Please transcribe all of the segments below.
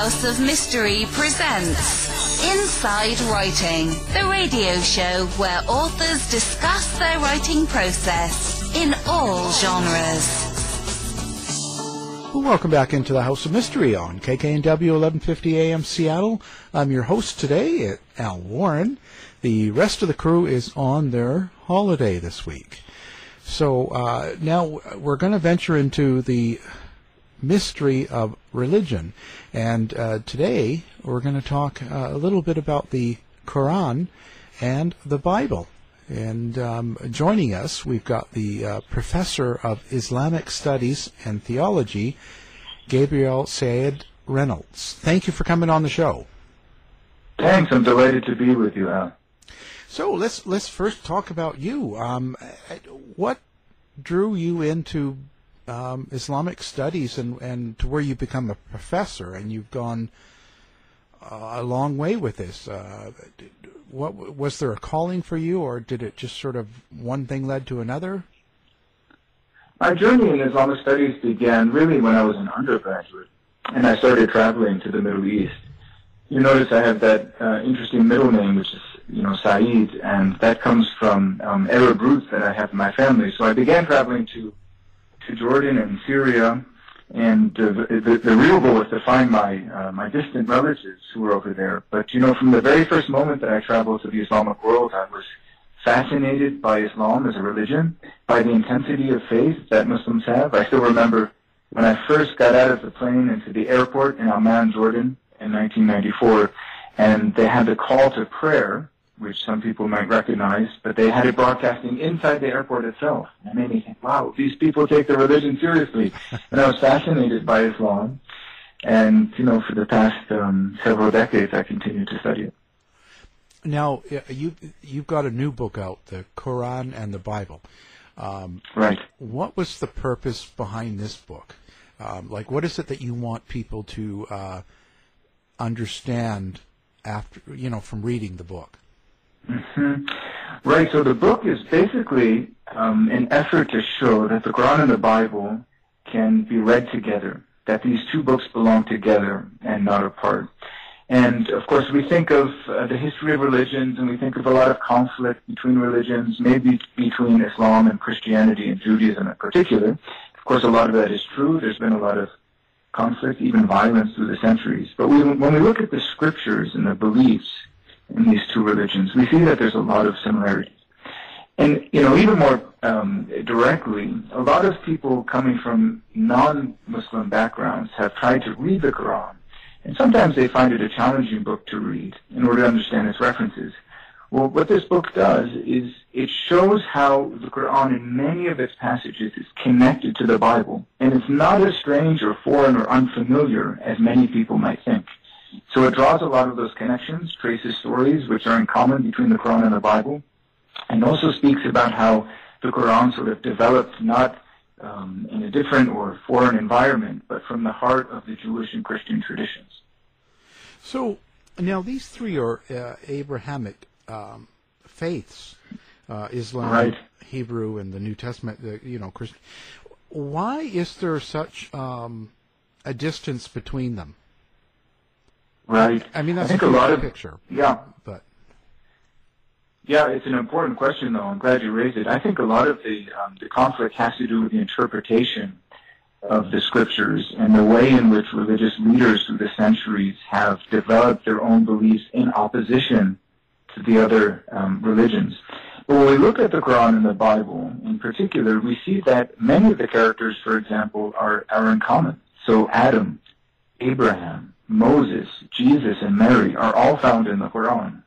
House of Mystery presents Inside Writing, the radio show where authors discuss their writing process in all genres. Welcome back into the House of Mystery on KKNW 1150 AM Seattle. I'm your host today, Al Warren. The rest of the crew is on their holiday this week. So uh, now we're going to venture into the mystery of religion. And uh, today we're going to talk uh, a little bit about the Quran and the Bible. And um, joining us, we've got the uh, professor of Islamic Studies and Theology, Gabriel Said Reynolds. Thank you for coming on the show. Thanks. I'm delighted to be with you, Al. So let's let's first talk about you. Um, what drew you into um, Islamic studies and, and to where you become a professor, and you've gone uh, a long way with this. Uh, what was there a calling for you, or did it just sort of one thing led to another? My journey in Islamic studies began really when I was an undergraduate, and I started traveling to the Middle East. You notice I have that uh, interesting middle name, which is you know Saeed, and that comes from um, Arab roots that I have in my family. So I began traveling to to Jordan and Syria, and uh, the, the real goal was to find my uh, my distant relatives who were over there. But you know, from the very first moment that I traveled to the Islamic world, I was fascinated by Islam as a religion, by the intensity of faith that Muslims have. I still remember when I first got out of the plane into the airport in Amman, Jordan, in 1994, and they had the call to prayer which some people might recognize, but they had it broadcasting inside the airport itself. And made me think, wow, these people take their religion seriously. and I was fascinated by Islam. And, you know, for the past um, several decades, I continued to study it. Now, you, you've got a new book out, the Quran and the Bible. Um, right. What was the purpose behind this book? Um, like, what is it that you want people to uh, understand after, you know, from reading the book? Mm-hmm. Right. So the book is basically um, an effort to show that the Quran and the Bible can be read together. That these two books belong together and not apart. And of course, we think of uh, the history of religions, and we think of a lot of conflict between religions, maybe between Islam and Christianity and Judaism in particular. Of course, a lot of that is true. There's been a lot of conflict, even violence through the centuries. But we, when we look at the scriptures and the beliefs in these two religions, we see that there's a lot of similarities. And, you know, even more um, directly, a lot of people coming from non-Muslim backgrounds have tried to read the Quran, and sometimes they find it a challenging book to read in order to understand its references. Well, what this book does is it shows how the Quran in many of its passages is connected to the Bible, and it's not as strange or foreign or unfamiliar as many people might think. So it draws a lot of those connections, traces stories which are in common between the Quran and the Bible, and also speaks about how the Quran sort of developed not um, in a different or foreign environment, but from the heart of the Jewish and Christian traditions. So now these three are uh, Abrahamic um, faiths: uh, Islam, right. Hebrew, and the New Testament. Uh, you know, Christian. Why is there such um, a distance between them? Right. I mean, that's I think a, a lot of picture. Yeah. But yeah, it's an important question, though. I'm glad you raised it. I think a lot of the um, the conflict has to do with the interpretation of the scriptures and the way in which religious leaders through the centuries have developed their own beliefs in opposition to the other um, religions. But when we look at the Quran and the Bible in particular, we see that many of the characters, for example, are, are in common. So Adam, Abraham, Moses, Jesus, and Mary are all found in the Quran.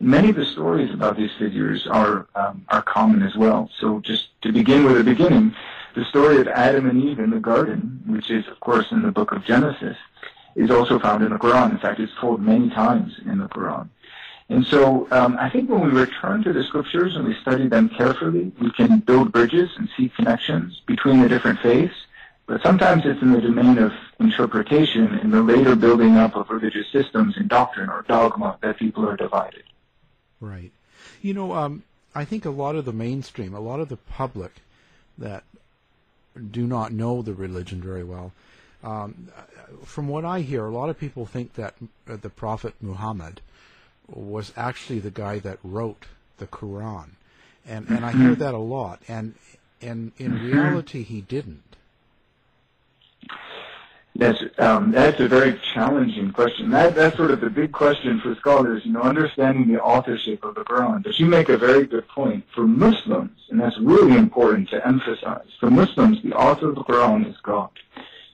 Many of the stories about these figures are um, are common as well. So just to begin with the beginning, the story of Adam and Eve in the garden, which is of course in the book of Genesis, is also found in the Quran. In fact, it's told many times in the Quran. And so um, I think when we return to the scriptures and we study them carefully, we can build bridges and see connections between the different faiths but sometimes it's in the domain of interpretation and the later building up of religious systems and doctrine or dogma that people are divided. Right. You know, um, I think a lot of the mainstream, a lot of the public that do not know the religion very well, Um, from what I hear, a lot of people think that uh, the Prophet Muhammad was actually the guy that wrote the Quran, and and I hear that a lot. And and in reality, he didn't. That's um, that's a very challenging question. That that's sort of the big question for scholars, you know, understanding the authorship of the Quran. But you make a very good point. For Muslims, and that's really important to emphasize. For Muslims, the author of the Quran is God.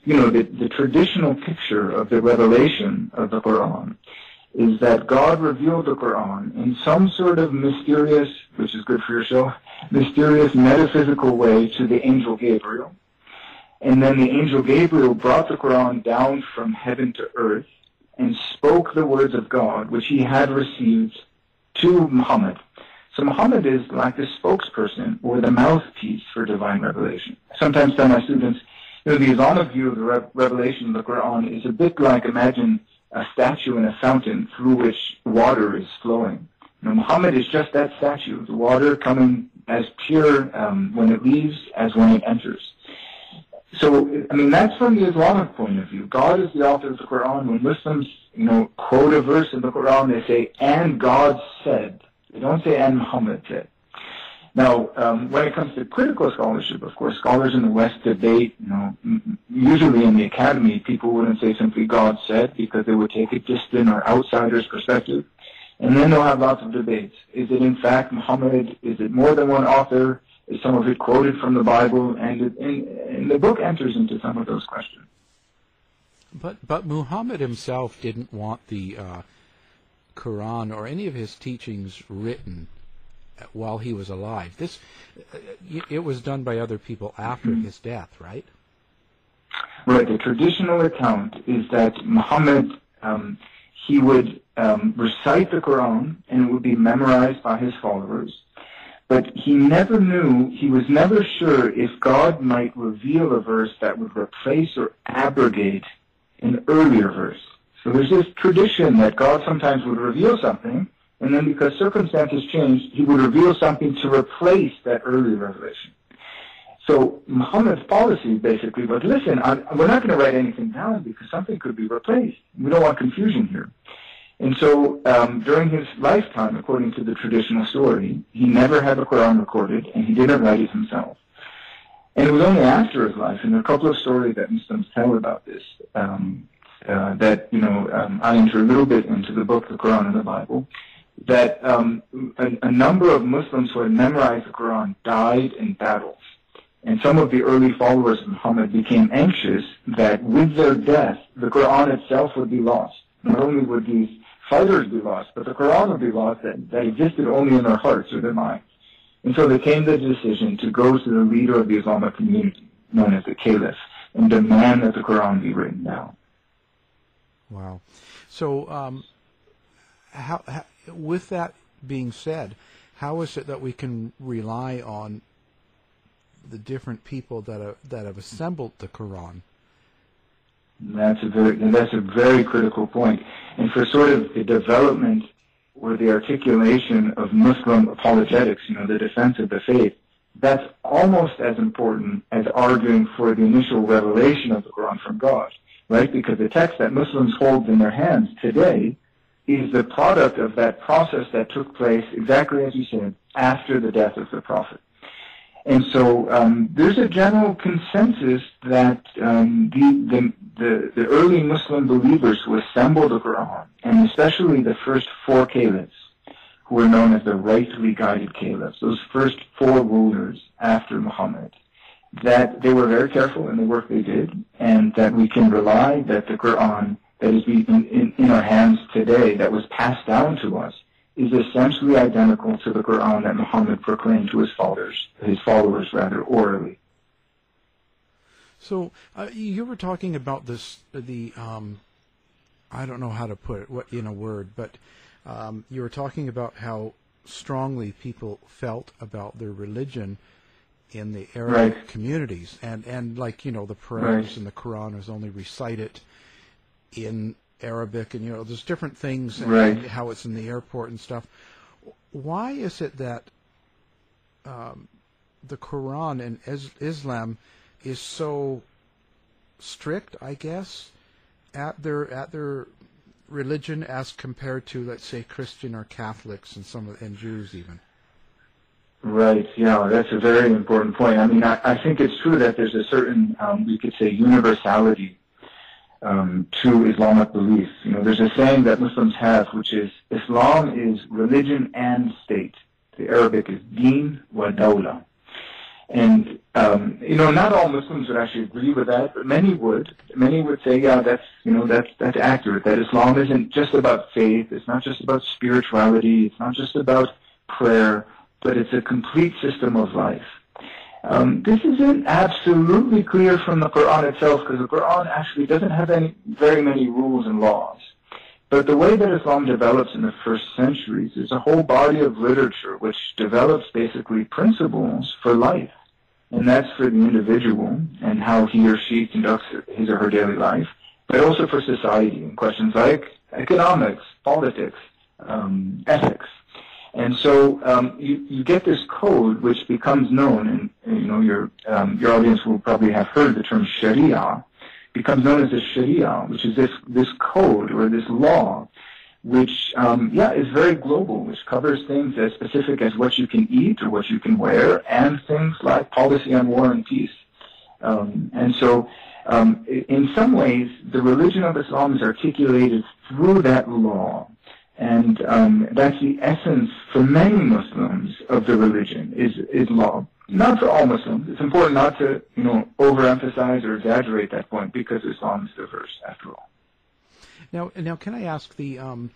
You know, the, the traditional picture of the revelation of the Quran is that God revealed the Quran in some sort of mysterious, which is good for your show, mysterious metaphysical way to the angel Gabriel and then the angel Gabriel brought the Quran down from heaven to earth and spoke the words of God, which he had received to Muhammad. So Muhammad is like the spokesperson or the mouthpiece for divine revelation. Sometimes tell my students, you know, the Islamic view of the re- revelation of the Quran is a bit like imagine a statue in a fountain through which water is flowing. Know, Muhammad is just that statue, the water coming as pure um, when it leaves as when it enters. So, I mean, that's from the Islamic point of view. God is the author of the Quran. When Muslims, you know, quote a verse in the Quran, they say, and God said. They don't say, and Muhammad said. Now, um, when it comes to critical scholarship, of course, scholars in the West debate, you know, usually in the academy, people wouldn't say simply God said because they would take a distant or outsider's perspective. And then they'll have lots of debates. Is it in fact Muhammad? Is it more than one author? Some of it quoted from the Bible, and, it, and, and the book enters into some of those questions. But but Muhammad himself didn't want the uh, Quran or any of his teachings written while he was alive. This uh, it was done by other people after mm-hmm. his death, right? Right. The traditional account is that Muhammad um, he would um, recite the Quran and it would be memorized by his followers but he never knew, he was never sure if God might reveal a verse that would replace or abrogate an earlier verse. So there's this tradition that God sometimes would reveal something, and then because circumstances changed, he would reveal something to replace that earlier revelation. So Muhammad's policy basically was, listen, I'm, we're not going to write anything down because something could be replaced. We don't want confusion here. And so um, during his lifetime, according to the traditional story, he never had the Quran recorded, and he didn't write it himself. And it was only after his life, and there are a couple of stories that Muslims tell about this, um, uh, that, you know, um, I enter a little bit into the book, of the Quran and the Bible, that um, a, a number of Muslims who had memorized the Quran died in battles. And some of the early followers of Muhammad became anxious that with their death, the Quran itself would be lost. Not only would these fighters be lost, but the Quran would be lost that, that existed only in their hearts or their minds. And so they came to the decision to go to the leader of the Islamic community, known as the Caliph, and demand that the Quran be written down. Wow. So, um, how, how, with that being said, how is it that we can rely on the different people that are, that have assembled the Quran? That's a very that's a very critical point. And for sort of the development or the articulation of Muslim apologetics, you know, the defense of the faith, that's almost as important as arguing for the initial revelation of the Quran from God, right? Because the text that Muslims hold in their hands today is the product of that process that took place, exactly as you said, after the death of the Prophet. And so um, there's a general consensus that um, the, the, the, early Muslim believers who assembled the Quran, and especially the first four caliphs, who were known as the rightly guided caliphs, those first four rulers after Muhammad, that they were very careful in the work they did, and that we can rely that the Quran that is in, in, in our hands today, that was passed down to us, is essentially identical to the Quran that Muhammad proclaimed to his followers, his followers rather, orally. So uh, you were talking about this, the um, I don't know how to put it what in a word, but um, you were talking about how strongly people felt about their religion in the Arab right. communities, and and like you know the prayers right. and the Quran is only recited in Arabic, and you know, there's different things, and, right. how it's in the airport and stuff. Why is it that um, the Quran and Islam is so strict, I guess, at their at their religion as compared to, let's say, Christian or Catholics and some of, and Jews even. Right. Yeah, that's a very important point. I mean, I, I think it's true that there's a certain, um, we could say, universality um, to Islamic beliefs. You know, there's a saying that Muslims have, which is Islam is religion and state. The Arabic is deen wa dawla. And, um, you know, not all Muslims would actually agree with that, but many would. Many would say, yeah, that's, you know, that's, that's accurate, that Islam isn't just about faith, it's not just about spirituality, it's not just about prayer, but it's a complete system of life. Um, this isn't absolutely clear from the Quran itself because the Quran actually doesn't have any very many rules and laws. But the way that Islam develops in the first centuries is a whole body of literature which develops basically principles for life. And that's for the individual and how he or she conducts his or her daily life, but also for society in questions like economics, politics, um, ethics. And so um, you, you get this code which becomes known, and you know your um, your audience will probably have heard the term Sharia, becomes known as the Sharia, which is this this code or this law, which um, yeah is very global, which covers things as specific as what you can eat or what you can wear, and things like policy on war and peace. Um, and so, um, in some ways, the religion of Islam is articulated through that law. And um, that's the essence for many Muslims of the religion is is law. Not for all Muslims. It's important not to you know overemphasize or exaggerate that point because Islam is diverse after all. Now, now, can I ask the um,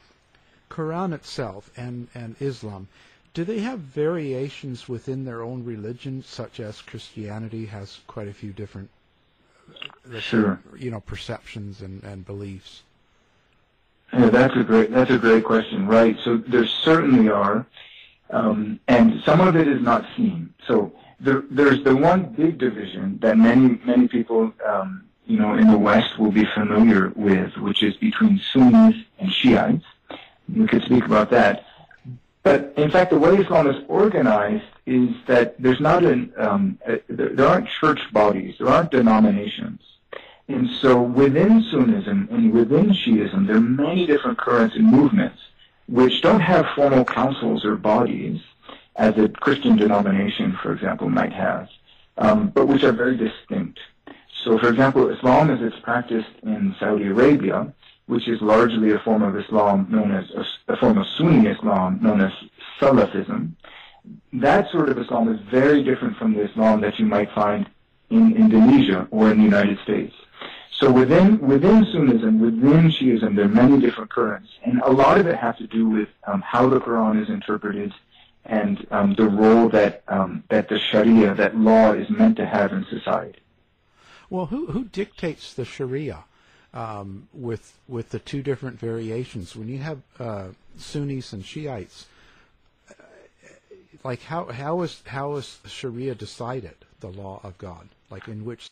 Quran itself and and Islam? Do they have variations within their own religion, such as Christianity has quite a few different, uh, sure. you know, perceptions and, and beliefs? Yeah, that's a great that's a great question, right? So there certainly are, um, and some of it is not seen. So there, there's the one big division that many many people, um, you know, in the West will be familiar with, which is between Sunnis and Shiites. We could speak about that. But in fact, the way Islam is organized is that there's not an um, a, there aren't church bodies, there aren't denominations. And so within Sunnism and within Shiism, there are many different currents and movements which don't have formal councils or bodies, as a Christian denomination, for example, might have, um, but which are very distinct. So, for example, Islam as it's practiced in Saudi Arabia, which is largely a form of Islam known as a, form of Sunni Islam known as Salafism. That sort of Islam is very different from the Islam that you might find in Indonesia or in the United States. So within within Sunnism, within Shiism, there are many different currents, and a lot of it has to do with um, how the Quran is interpreted and um, the role that um, that the Sharia, that law, is meant to have in society. Well, who who dictates the Sharia um, with with the two different variations? When you have uh, Sunnis and Shiites, like how how is how is Sharia decided? The law of God, like in which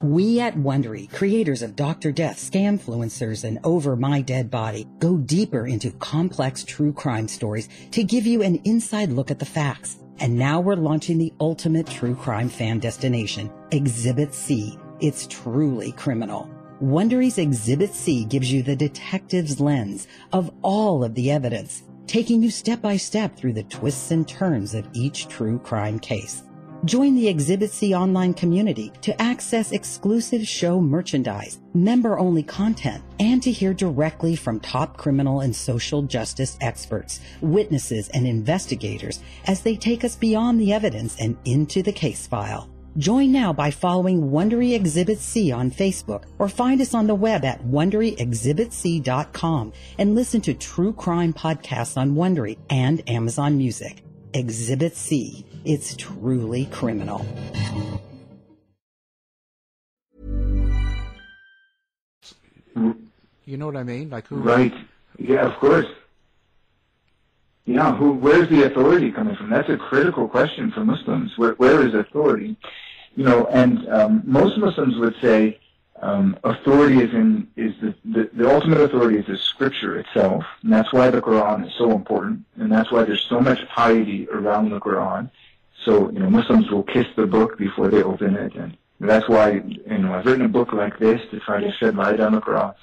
we at Wondery, creators of Dr. Death, Scamfluencers, and Over My Dead Body, go deeper into complex true crime stories to give you an inside look at the facts. And now we're launching the ultimate true crime fan destination, Exhibit C. It's truly criminal. Wondery's Exhibit C gives you the detective's lens of all of the evidence, taking you step by step through the twists and turns of each true crime case. Join the Exhibit C online community to access exclusive show merchandise, member only content, and to hear directly from top criminal and social justice experts, witnesses, and investigators as they take us beyond the evidence and into the case file. Join now by following Wondery Exhibit C on Facebook or find us on the web at WonderyExhibitC.com and listen to true crime podcasts on Wondery and Amazon Music. Exhibit C it's truly criminal. You know what I mean? Like who? Right. Yeah, of course. Yeah, who? Where's the authority coming from? That's a critical question for Muslims. Where, where is authority? You know, and um, most Muslims would say um, authority is in is the, the the ultimate authority is the scripture itself, and that's why the Quran is so important, and that's why there's so much piety around the Quran so, you know, Muslims will kiss the book before they open it, and That's why you know I've written a book like this to try to shed light on the Quran.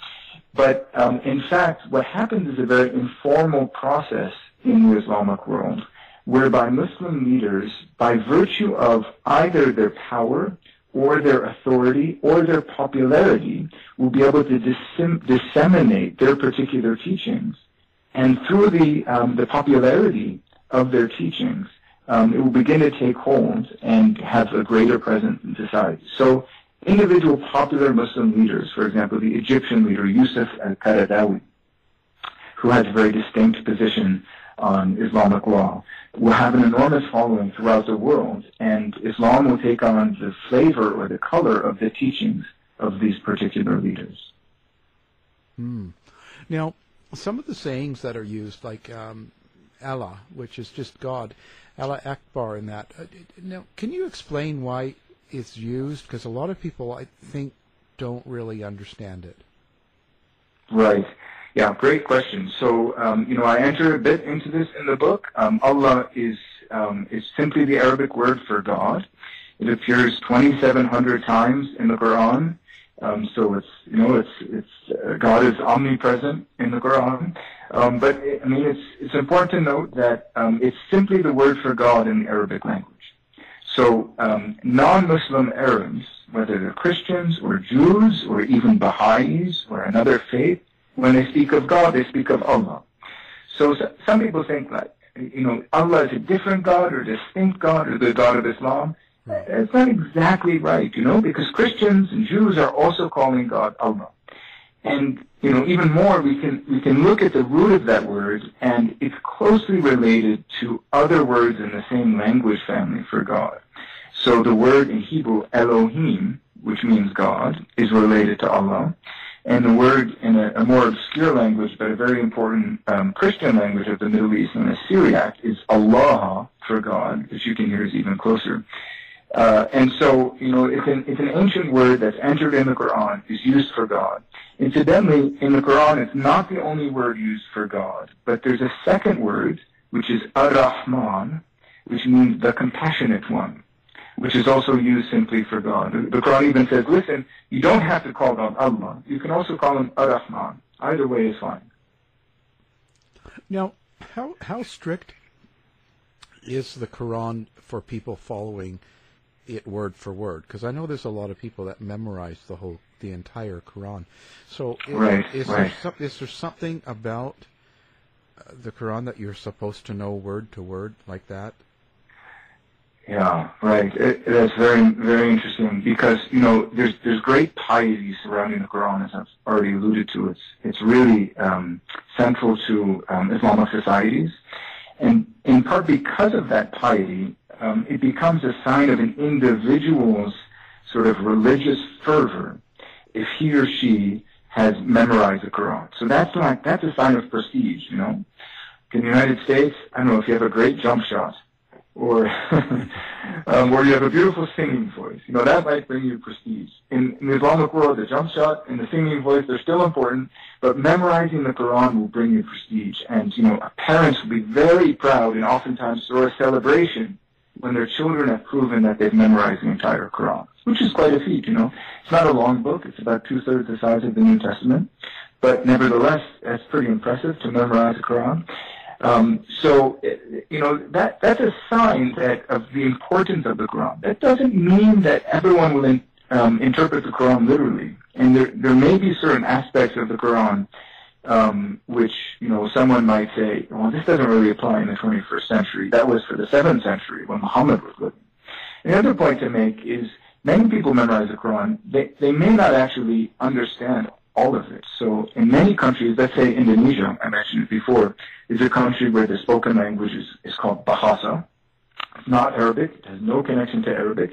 But um, in fact, what happens is a very informal process in the Islamic world, whereby Muslim leaders, by virtue of either their power or their authority or their popularity, will be able to dissem- disseminate their particular teachings. And through the um, the popularity of their teachings, um, it will begin to take hold and have a greater presence in society. So individual popular Muslim leaders, for example, the Egyptian leader Yusuf al-Qaradawi, who has a very distinct position on Islamic law, will have an enormous following throughout the world, and Islam will take on the flavor or the color of the teachings of these particular leaders. Hmm. Now, some of the sayings that are used, like um, Allah, which is just God, Allah Akbar in that. Uh, now, can you explain why it's used? Because a lot of people, I think, don't really understand it. Right. Yeah, great question. So, um, you know, I enter a bit into this in the book. Um, Allah is um, is simply the Arabic word for God. It appears 2,700 times in the Quran. Um, so it's you know it's it's uh, God is omnipresent in the Quran. Um, but it, I mean it's it's important to note that um, it's simply the word for God in the Arabic language. So um, non-Muslim Arabs, whether they're Christians or Jews or even Baha'is or another faith, when they speak of God, they speak of Allah. So, so some people think that you know Allah is a different God or distinct God or the God of Islam. It's not exactly right, you know, because Christians and Jews are also calling God Allah. And, you know, even more, we can, we can look at the root of that word, and it's closely related to other words in the same language family for God. So the word in Hebrew, Elohim, which means God, is related to Allah. And the word in a, a more obscure language, but a very important um, Christian language of the Middle East, in the Syriac, is Allah for God, which you can hear is even closer. Uh, and so, you know, it's an, it's an ancient word that's entered in the Quran, is used for God. Incidentally, in the Quran, it's not the only word used for God, but there's a second word, which is Ar-Rahman, which means the compassionate one, which is also used simply for God. The Quran even says, listen, you don't have to call God Allah. You can also call him Ar-Rahman. Either way is fine. Now, how, how strict is the Quran for people following it word for word because I know there's a lot of people that memorize the whole the entire Quran. So right, is, right. there some, is there something about uh, the Quran that you're supposed to know word to word like that? Yeah, right. It, that's very very interesting because you know there's there's great piety surrounding the Quran as I've already alluded to. It's it's really um, central to um, Islamic societies, and in part because of that piety, um, it becomes a sign of an individual's sort of religious fervor if he or she has memorized the Quran. So that's like that's a sign of prestige, you know. In the United States, I don't know if you have a great jump shot, or um, or you have a beautiful singing voice. You know that might bring you prestige. In, in the Islamic world, the jump shot and the singing voice they're still important, but memorizing the Quran will bring you prestige. And you know, parents will be very proud and oftentimes throw a celebration when their children have proven that they've memorized the entire Quran, which is quite a feat, you know. It's not a long book. It's about two-thirds the size of the New Testament. But nevertheless, that's pretty impressive to memorize the Quran. Um, so, you know, that, that's a sign that of the importance of the Quran. That doesn't mean that everyone will in, um, interpret the Quran literally. And there, there may be certain aspects of the Quran um, which you know someone might say, well, this doesn't really apply in the 21st century. That was for the 7th century when Muhammad was living. The other point to make is many people memorize the Quran. They they may not actually understand all of it. So in many countries, let's say Indonesia, I mentioned it before, is a country where the spoken language is, is called Bahasa. It's not Arabic. It has no connection to Arabic.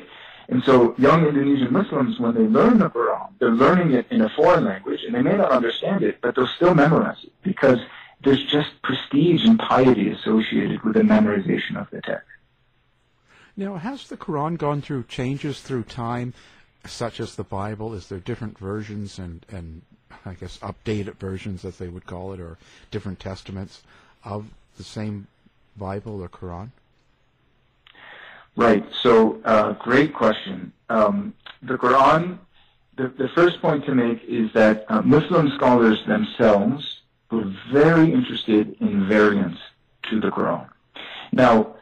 And so young Indonesian Muslims, when they learn the Quran, they're learning it in a foreign language, and they may not understand it, but they'll still memorize it because there's just prestige and piety associated with the memorization of the text. Now, has the Quran gone through changes through time, such as the Bible? Is there different versions and, and I guess updated versions, as they would call it, or different testaments of the same Bible or Quran? Right. So, uh, great question. Um, the Quran, the, the first point to make is that uh, Muslim scholars themselves were very interested in variants to the Quran. Now,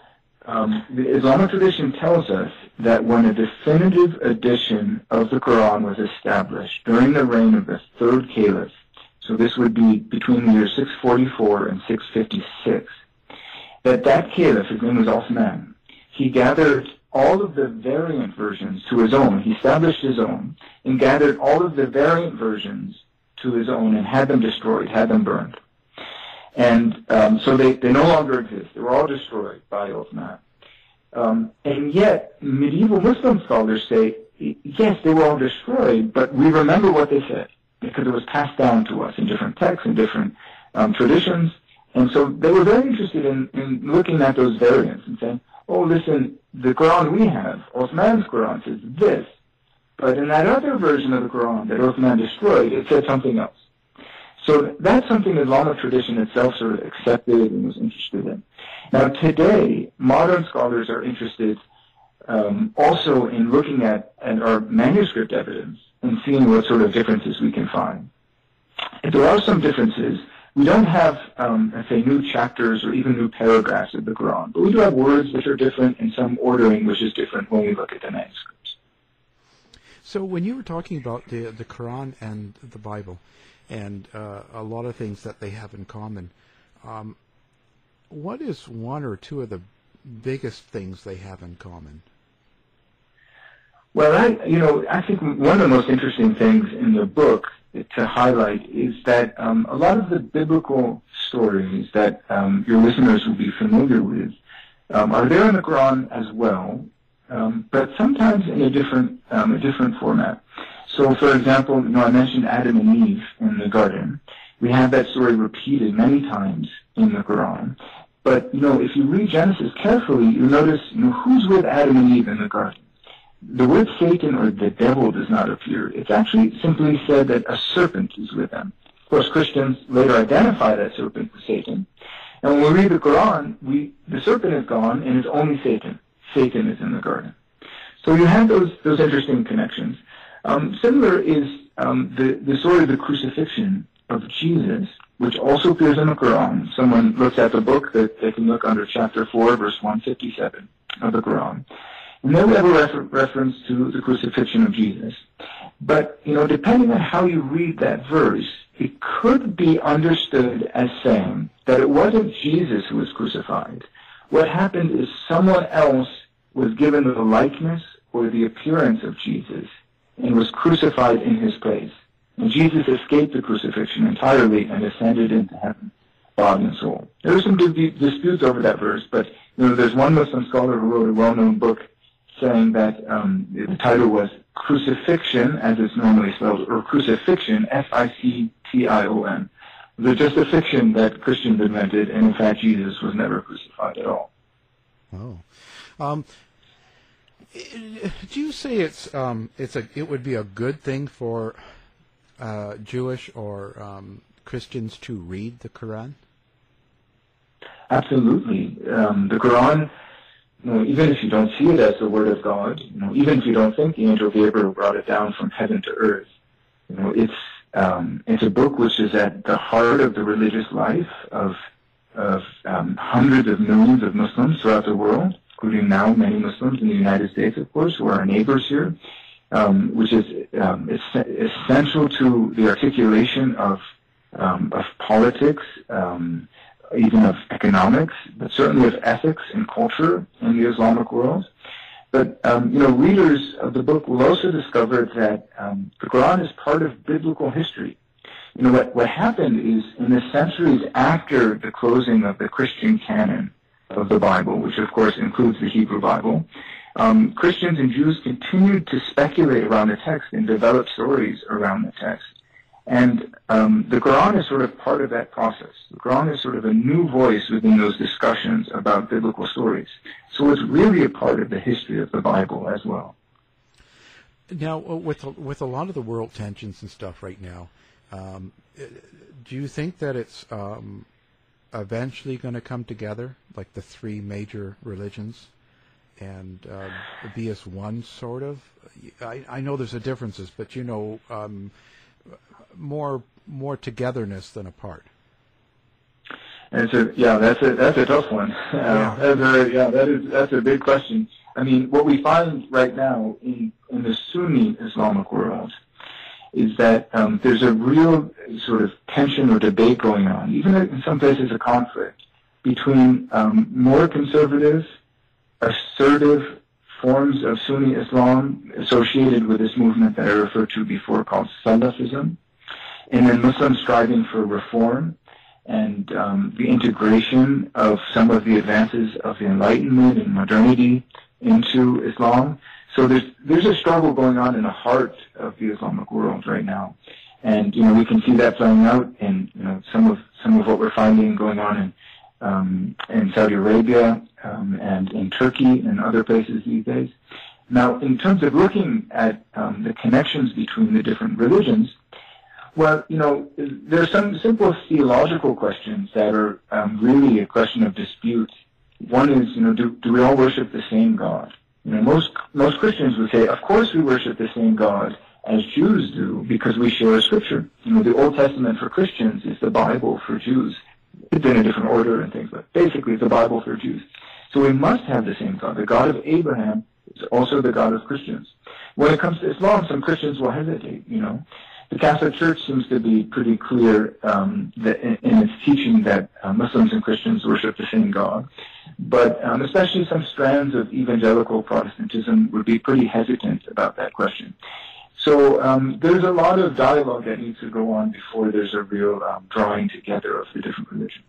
um, the Islamic tradition tells us that when a definitive edition of the Quran was established during the reign of the third caliph, so this would be between the years 644 and 656, that that caliph, his name was Osman, he gathered all of the variant versions to his own. He established his own and gathered all of the variant versions to his own and had them destroyed, had them burned. And um, so they, they no longer exist. They were all destroyed by Osman. Um, and yet, medieval Muslim scholars say, yes, they were all destroyed, but we remember what they said because it was passed down to us in different texts and different um, traditions. And so they were very interested in, in looking at those variants and saying, oh, listen, the Quran we have, Osman's Quran says this, but in that other version of the Quran that Osman destroyed, it said something else. So that's something the Islamic tradition itself sort of accepted and was interested in. Now today, modern scholars are interested um, also in looking at, at our manuscript evidence and seeing what sort of differences we can find. If there are some differences, we don't have, um, let's say, new chapters or even new paragraphs of the Quran, but we do have words which are different and some ordering which is different when we look at the manuscripts. So when you were talking about the the Quran and the Bible, and uh, a lot of things that they have in common, um, what is one or two of the biggest things they have in common? Well, I, you know, I think one of the most interesting things in the book to highlight is that um, a lot of the biblical stories that um, your listeners will be familiar with um, are there in the Quran as well, um, but sometimes in a different um, a different format. So, for example, you know, I mentioned Adam and Eve in the garden. We have that story repeated many times in the Quran. But you know, if you read Genesis carefully, you notice you know who's with Adam and Eve in the garden the word Satan or the devil does not appear. It's actually simply said that a serpent is with them. Of course, Christians later identify that serpent as Satan. And when we read the Quran, we, the serpent is gone and it's only Satan. Satan is in the garden. So you have those, those interesting connections. Um, similar is um, the, the story of the crucifixion of Jesus, which also appears in the Quran. Someone looks at the book that they can look under chapter 4, verse 157 of the Quran. No ever refer- reference to the crucifixion of Jesus. But, you know, depending on how you read that verse, it could be understood as saying that it wasn't Jesus who was crucified. What happened is someone else was given the likeness or the appearance of Jesus and was crucified in his place. And Jesus escaped the crucifixion entirely and ascended into heaven, body and soul. There are some disputes over that verse, but you know, there's one Muslim scholar who wrote a well-known book saying that um, the title was Crucifixion, as it's normally spelled, or Crucifixion, F-I-C-T-I-O-N. The just a fiction that Christians invented, and in fact Jesus was never crucified at all. Oh. Um, do you say it's um, it's a it would be a good thing for uh, Jewish or um, Christians to read the Quran? Absolutely. Um, the Quran you know, even if you don't see it as the Word of God, you know, even if you don't think the angel Gabriel brought it down from heaven to earth, you know, it's um, it's a book which is at the heart of the religious life of of um, hundreds of millions of Muslims throughout the world, including now many Muslims in the United States, of course, who are our neighbors here, um, which is um, essential to the articulation of um, of politics, um, even of economics, but certainly of ethics and culture in the Islamic world. But um, you know, readers of the book will also discover that um, the Quran is part of biblical history. You know, what, what happened is in the centuries after the closing of the Christian canon of the Bible, which of course includes the Hebrew Bible, um, Christians and Jews continued to speculate around the text and develop stories around the text. And um, the Quran is sort of part of that process. The Quran is sort of a new voice within those discussions about biblical stories. So it's really a part of the history of the Bible as well. Now, uh, with with a lot of the world tensions and stuff right now, um, uh, do you think that it's um, eventually going to come together, like the three major religions? and uh, be as one, sort of. I, I know there's a differences, but you know, um, more more togetherness than apart. And so, yeah, that's a that's a tough one. Uh, that's a, yeah, that is that's a big question. I mean, what we find right now in in the Sunni Islamic world is that um, there's a real sort of tension or debate going on, even in some places a conflict between um, more conservative, assertive forms of Sunni Islam associated with this movement that I referred to before called Salafism, and then Muslims striving for reform and um, the integration of some of the advances of the Enlightenment and modernity into Islam. So there's there's a struggle going on in the heart of the Islamic world right now, and you know we can see that playing out in you know some of some of what we're finding going on in um, in Saudi Arabia um, and in Turkey and other places these days. Now, in terms of looking at um, the connections between the different religions, well, you know, there are some simple theological questions that are um, really a question of dispute. One is, you know, do, do we all worship the same God? You know, most most Christians would say, of course we worship the same God as Jews do because we share a scripture. You know, the Old Testament for Christians is the Bible for Jews. It's in a different order and things, but basically it's the Bible for Jews. So we must have the same God. The God of Abraham is also the God of Christians. When it comes to Islam, some Christians will hesitate, you know. The Catholic Church seems to be pretty clear um, in, in, its teaching that uh, Muslims and Christians worship the same God. But um, especially some strands of evangelical Protestantism would be pretty hesitant about that question. So um, there's a lot of dialogue that needs to go on before there's a real um, drawing together of the different religions.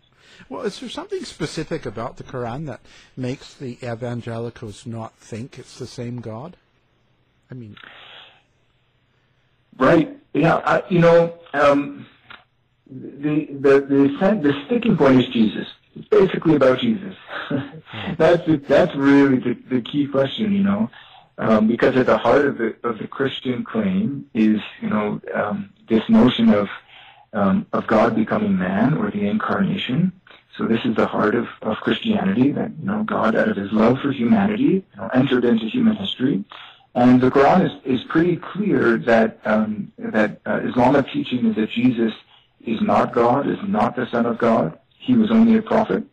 Well, is there something specific about the Quran that makes the evangelicals not think it's the same God? I mean, right? Yeah, I, you know, um, the, the the the sticking point is Jesus. It's basically about Jesus. that's that's really the, the key question, you know, um, because at the heart of the of the Christian claim is you know um, this notion of um, of God becoming man or the incarnation. So this is the heart of, of Christianity that you know God, out of His love for humanity, you know, entered into human history, and the Quran is, is pretty clear that um, that uh, Islamic teaching is that Jesus is not God, is not the Son of God. He was only a prophet.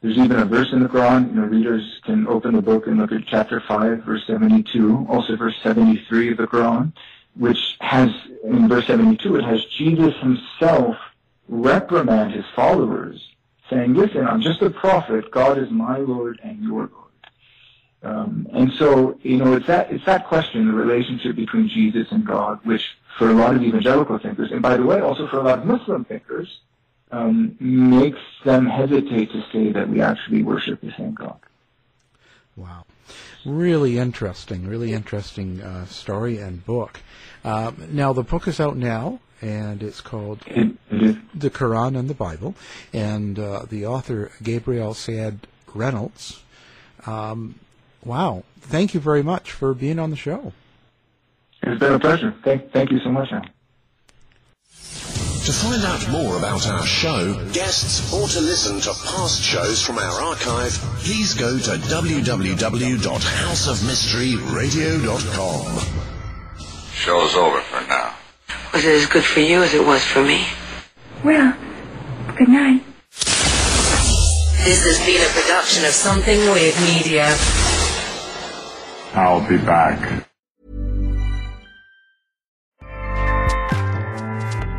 There's even a verse in the Quran. You know, readers can open the book and look at chapter five, verse seventy-two, also verse seventy-three of the Quran, which has in verse seventy-two it has Jesus himself reprimand his followers, saying, "Listen, I'm just a prophet. God is my Lord and your Lord." Um, and so, you know, it's that it's that question, the relationship between Jesus and God, which for a lot of evangelical thinkers, and by the way, also for a lot of Muslim thinkers, um, makes them hesitate to say that we actually worship the same God. Wow, really interesting, really interesting uh, story and book. Um, now the book is out now, and it's called "The Quran and the Bible," and uh, the author Gabriel Said Reynolds. Um, Wow. Thank you very much for being on the show. It's been a pleasure. Thank, thank you so much, Al. To find out more about our show, guests, or to listen to past shows from our archive, please go to www.houseofmysteryradio.com. Show's over for now. Was it as good for you as it was for me? Well, good night. This has been a production of Something Weird Media. I'll be back.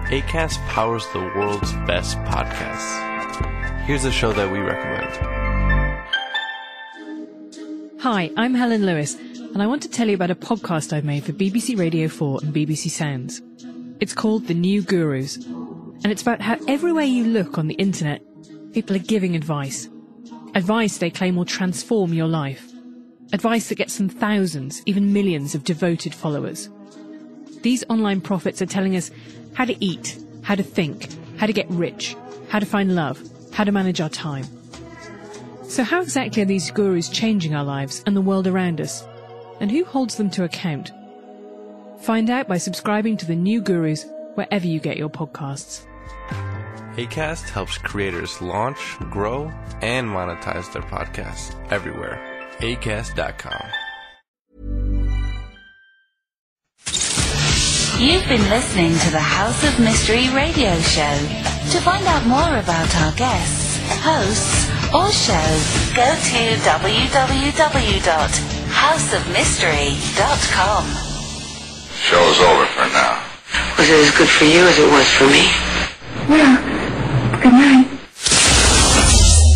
ACAST powers the world's best podcasts. Here's a show that we recommend. Hi, I'm Helen Lewis, and I want to tell you about a podcast I've made for BBC Radio 4 and BBC Sounds. It's called The New Gurus, and it's about how everywhere you look on the internet, people are giving advice. Advice they claim will transform your life. Advice that gets them thousands, even millions of devoted followers. These online prophets are telling us how to eat, how to think, how to get rich, how to find love, how to manage our time. So how exactly are these gurus changing our lives and the world around us? And who holds them to account? Find out by subscribing to the new gurus wherever you get your podcasts. ACAST helps creators launch, grow, and monetize their podcasts everywhere ACAST.com. You've been listening to the House of Mystery radio show. To find out more about our guests, hosts, or shows, go to www.houseofmystery.com. Show's over for now. Was it as good for you as it was for me? Well, good night.